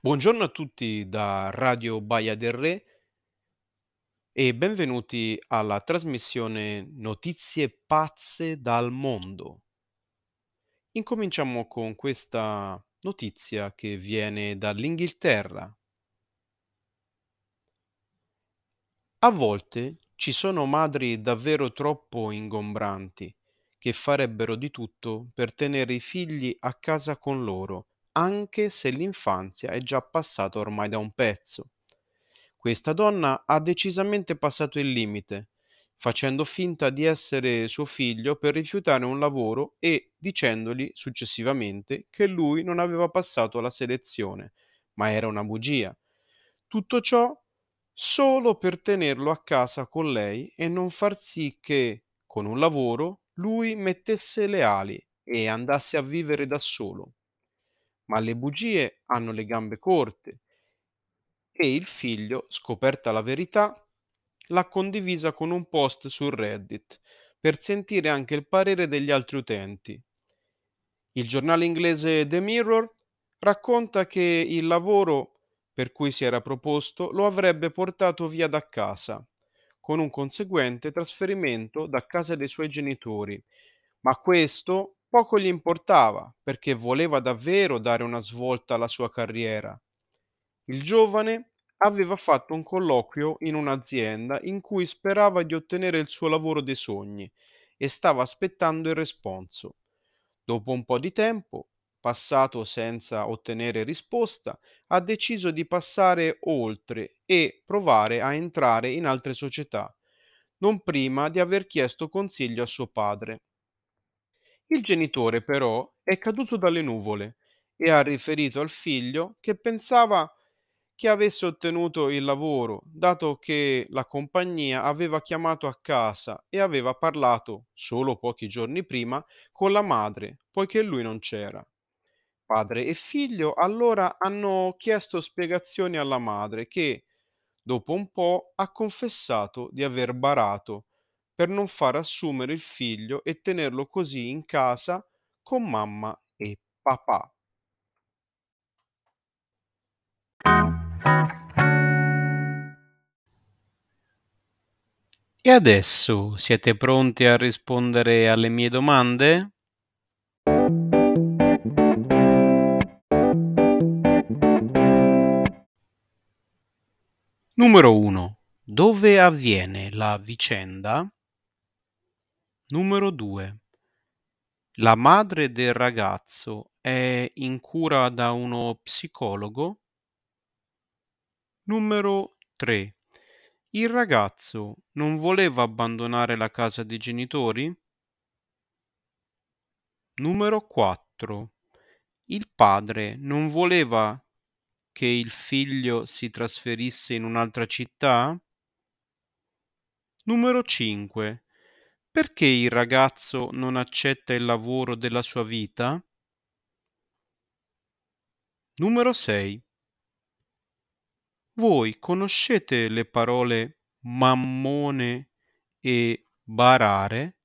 Buongiorno a tutti da Radio Baia del Re e benvenuti alla trasmissione Notizie pazze dal mondo. Incominciamo con questa notizia che viene dall'Inghilterra. A volte ci sono madri davvero troppo ingombranti che farebbero di tutto per tenere i figli a casa con loro, anche se l'infanzia è già passata ormai da un pezzo. Questa donna ha decisamente passato il limite, facendo finta di essere suo figlio per rifiutare un lavoro e dicendogli successivamente che lui non aveva passato la selezione, ma era una bugia. Tutto ciò solo per tenerlo a casa con lei e non far sì che, con un lavoro, lui mettesse le ali e andasse a vivere da solo. Ma le bugie hanno le gambe corte e il figlio, scoperta la verità, l'ha condivisa con un post su Reddit per sentire anche il parere degli altri utenti. Il giornale inglese The Mirror racconta che il lavoro per cui si era proposto lo avrebbe portato via da casa, con un conseguente trasferimento da casa dei suoi genitori, ma questo poco gli importava perché voleva davvero dare una svolta alla sua carriera il giovane aveva fatto un colloquio in un'azienda in cui sperava di ottenere il suo lavoro dei sogni e stava aspettando il responso. Dopo un po' di tempo, passato senza ottenere risposta, ha deciso di passare oltre e provare a entrare in altre società, non prima di aver chiesto consiglio a suo padre. Il genitore però è caduto dalle nuvole e ha riferito al figlio che pensava che avesse ottenuto il lavoro, dato che la compagnia aveva chiamato a casa e aveva parlato, solo pochi giorni prima, con la madre, poiché lui non c'era. Padre e figlio allora hanno chiesto spiegazioni alla madre che, dopo un po', ha confessato di aver barato per non far assumere il figlio e tenerlo così in casa con mamma e papà. E adesso siete pronti a rispondere alle mie domande? Numero 1. Dove avviene la vicenda? Numero 2. La madre del ragazzo è in cura da uno psicologo? Numero 3. Il ragazzo non voleva abbandonare la casa dei genitori? Numero 4. Il padre non voleva che il figlio si trasferisse in un'altra città? Numero 5. Perché il ragazzo non accetta il lavoro della sua vita? Numero 6. Voi conoscete le parole mammone e barare?